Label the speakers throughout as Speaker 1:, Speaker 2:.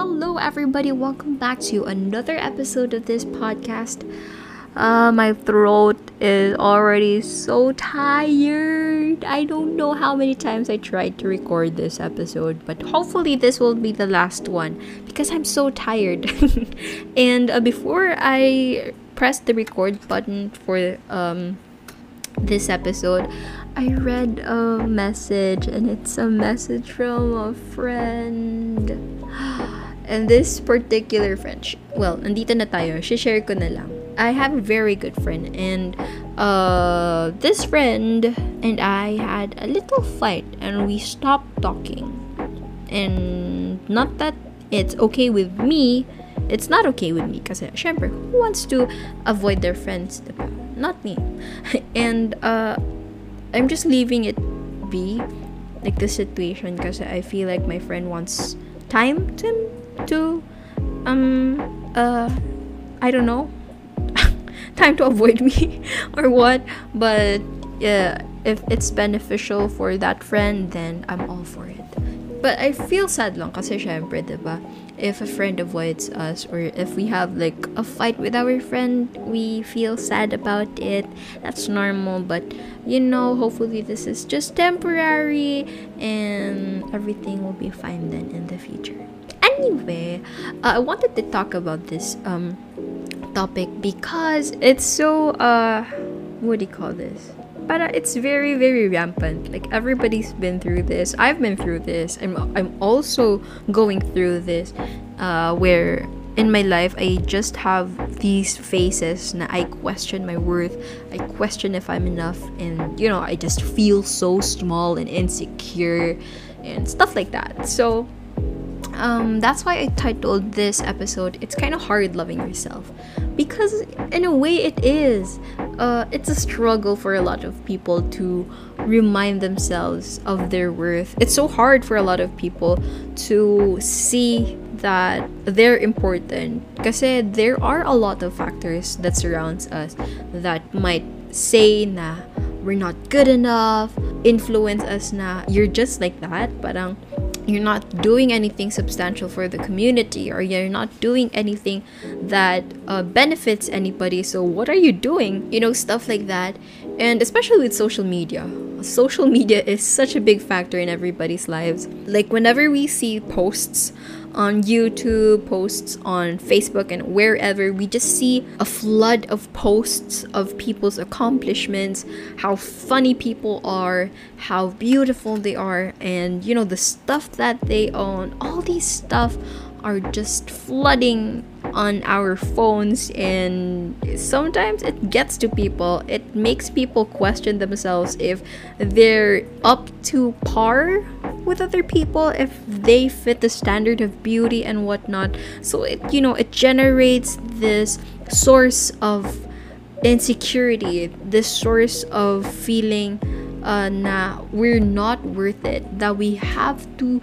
Speaker 1: Hello, everybody. Welcome back to another episode of this podcast. Uh, my throat is already so tired. I don't know how many times I tried to record this episode, but hopefully, this will be the last one because I'm so tired. and uh, before I press the record button for um, this episode, I read a message, and it's a message from a friend. And this particular friend, well, nandito na tayo, share ko na lang. I have a very good friend, and uh, this friend and I had a little fight, and we stopped talking. And not that it's okay with me, it's not okay with me kasi syempre who wants to avoid their friends diba? not me and uh, I'm just leaving it be like the situation kasi I feel like my friend wants time to to um uh I don't know time to avoid me or what but yeah if it's beneficial for that friend then I'm all for it but I feel sad lang kasi syempre, 'di ba? If a friend avoids us or if we have like a fight with our friend, we feel sad about it. That's normal, but you know, hopefully this is just temporary and everything will be fine then in the future. Anyway, uh, I wanted to talk about this um topic because it's so uh what do you call this? But it's very very rampant. Like everybody's been through this. I've been through this. I'm I'm also going through this uh where in my life I just have these phases na I question my worth. I question if I'm enough and you know, I just feel so small and insecure and stuff like that. So um, that's why I titled this episode "It's Kind of Hard Loving Yourself," because in a way it is. Uh, it's a struggle for a lot of people to remind themselves of their worth. It's so hard for a lot of people to see that they're important because there are a lot of factors that surrounds us that might say na we're not good enough, influence us na you're just like that, parang you're not doing anything substantial for the community or you're not doing anything that uh, benefits anybody so what are you doing? You know stuff like that. And especially with social media social media is such a big factor in everybody's lives like whenever we see posts on YouTube, posts on Facebook, and wherever, we just see a flood of posts of people's accomplishments, how funny people are, how beautiful they are, and you know, the stuff that they own. All these stuff are just flooding on our phones and sometimes it gets to people it makes people question themselves if they're up to par with other people if they fit the standard of beauty and whatnot. So it you know it generates this source of insecurity this source of feeling uh, na we're not worth it that we have to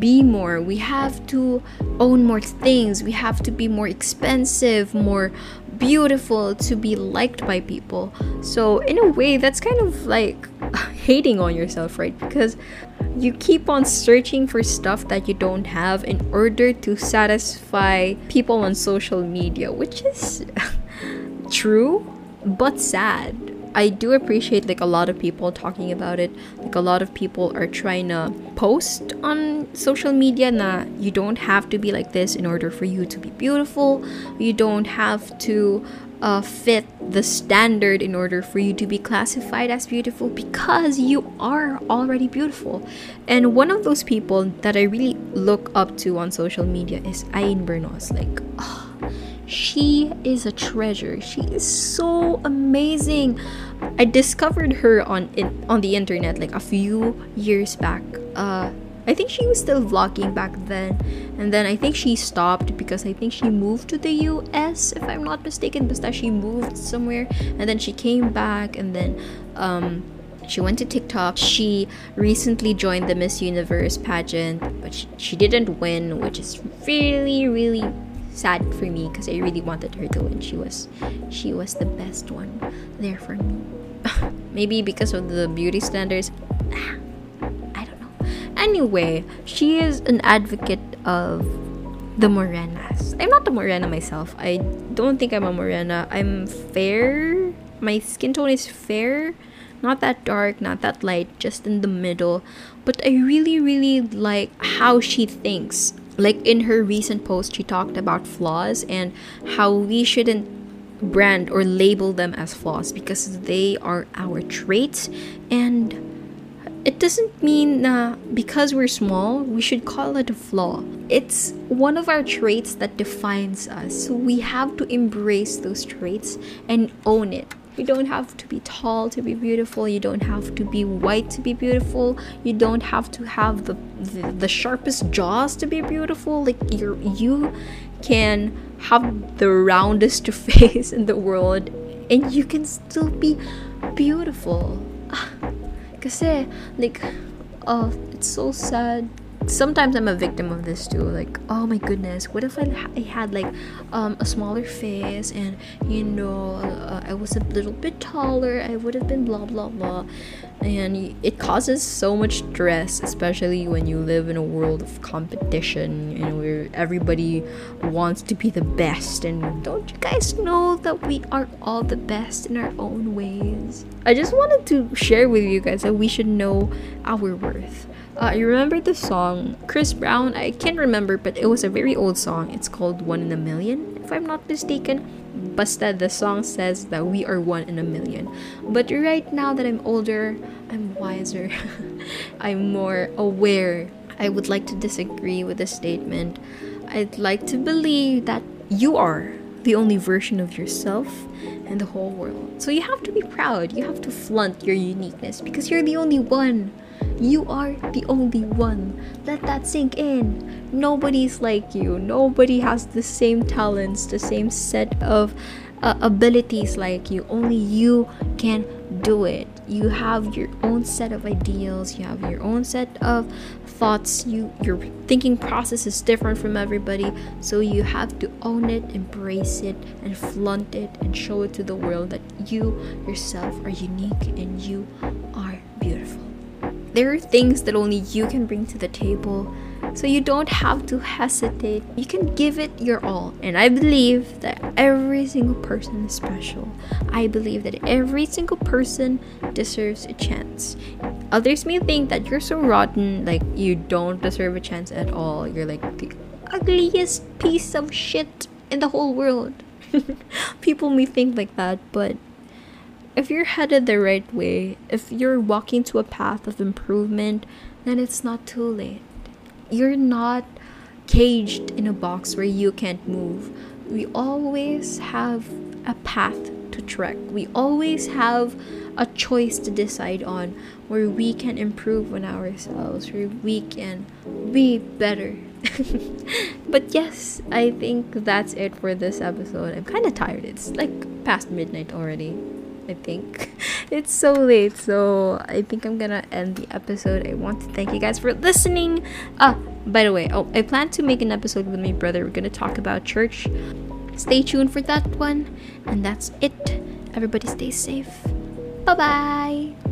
Speaker 1: be more we have to own more things we have to be more expensive more beautiful to be liked by people. So in a way that's kind of like hating on yourself right? Because you keep on searching for stuff that you don't have in order to satisfy people on social media which is true but sad I do appreciate like a lot of people talking about it. Like a lot of people are trying to post on social media na you don't have to be like this in order for you to be beautiful. You don't have to uh, fit the standard in order for you to be classified as beautiful because you are already beautiful. And one of those people that I really look up to on social media is Ayn Bernos. Like, oh, she is a treasure. She is so amazing. I discovered her on in, on the internet like a few years back. Uh, I think she was still vlogging back then, and then I think she stopped because I think she moved to the US, if I'm not mistaken. But she moved somewhere, and then she came back, and then um, she went to TikTok. She recently joined the Miss Universe pageant, but she, she didn't win, which is really, really sad for me because I really wanted her to win. She was she was the best one there for me. Maybe because of the beauty standards. Ah, I don't know. Anyway, she is an advocate of the morenas. I'm not a morena myself. I don't think I'm a morena. I'm fair. My skin tone is fair. Not that dark, not that light, just in the middle. But I really, really like how she thinks. Like in her recent post, she talked about flaws and how we shouldn't brand or label them as flaws because they are our traits. And it doesn't mean uh, because we're small we should call it a flaw. It's one of our traits that defines us. So we have to embrace those traits and own it you don't have to be tall to be beautiful. You don't have to be white to be beautiful. You don't have to have the the, the sharpest jaws to be beautiful. Like you you can have the roundest face in the world and you can still be beautiful. Ah, Kasi, eh, like, oh, it's so sad sometimes I'm a victim of this too. Like, oh my goodness, what if I, I had like um, a smaller face and you know uh, I was a little bit taller? I would have been blah blah blah, and it causes so much stress, especially when you live in a world of competition and where everybody wants to be the best. And don't you guys know that we are all the best in our own ways? I just wanted to share with you guys that we should know our worth uh, you remember the song Chris Brown? I can't remember, but it was a very old song. It's called One in a Million, if I'm not mistaken. Basta the song says that we are one in a million. But right now that I'm older, I'm wiser. I'm more aware. I would like to disagree with the statement. I'd like to believe that you are the only version of yourself in the whole world. So you have to be proud. You have to flaunt your uniqueness because you're the only one. You are the only one. Let that sink in. Nobody's like you. Nobody has the same talents, the same set of uh, abilities like you. Only you can do it. You have your own set of ideals. You have your own set of thoughts. You your thinking process is different from everybody. So you have to own it, embrace it, and flaunt it, and show it to the world that you yourself are unique and you are beautiful. There are things that only you can bring to the table, so you don't have to hesitate. You can give it your all. And I believe that every single person is special. I believe that every single person deserves a chance. Others may think that you're so rotten, like you don't deserve a chance at all. You're like the ugliest piece of shit in the whole world. People may think like that, but if you're headed the right way, if you're walking to a path of improvement, then it's not too late. You're not caged in a box where you can't move. We always have a path to trek. We always have a choice to decide on where we can improve on ourselves, where we can be better. but yes, I think that's it for this episode. I'm kind of tired. It's like past midnight already. I think. It's so late, so I think I'm gonna end the episode. I want to thank you guys for listening. Ah, by the way, oh, I plan to make an episode with my brother. We're gonna talk about church. Stay tuned for that one. And that's it. Everybody stay safe. Bye bye.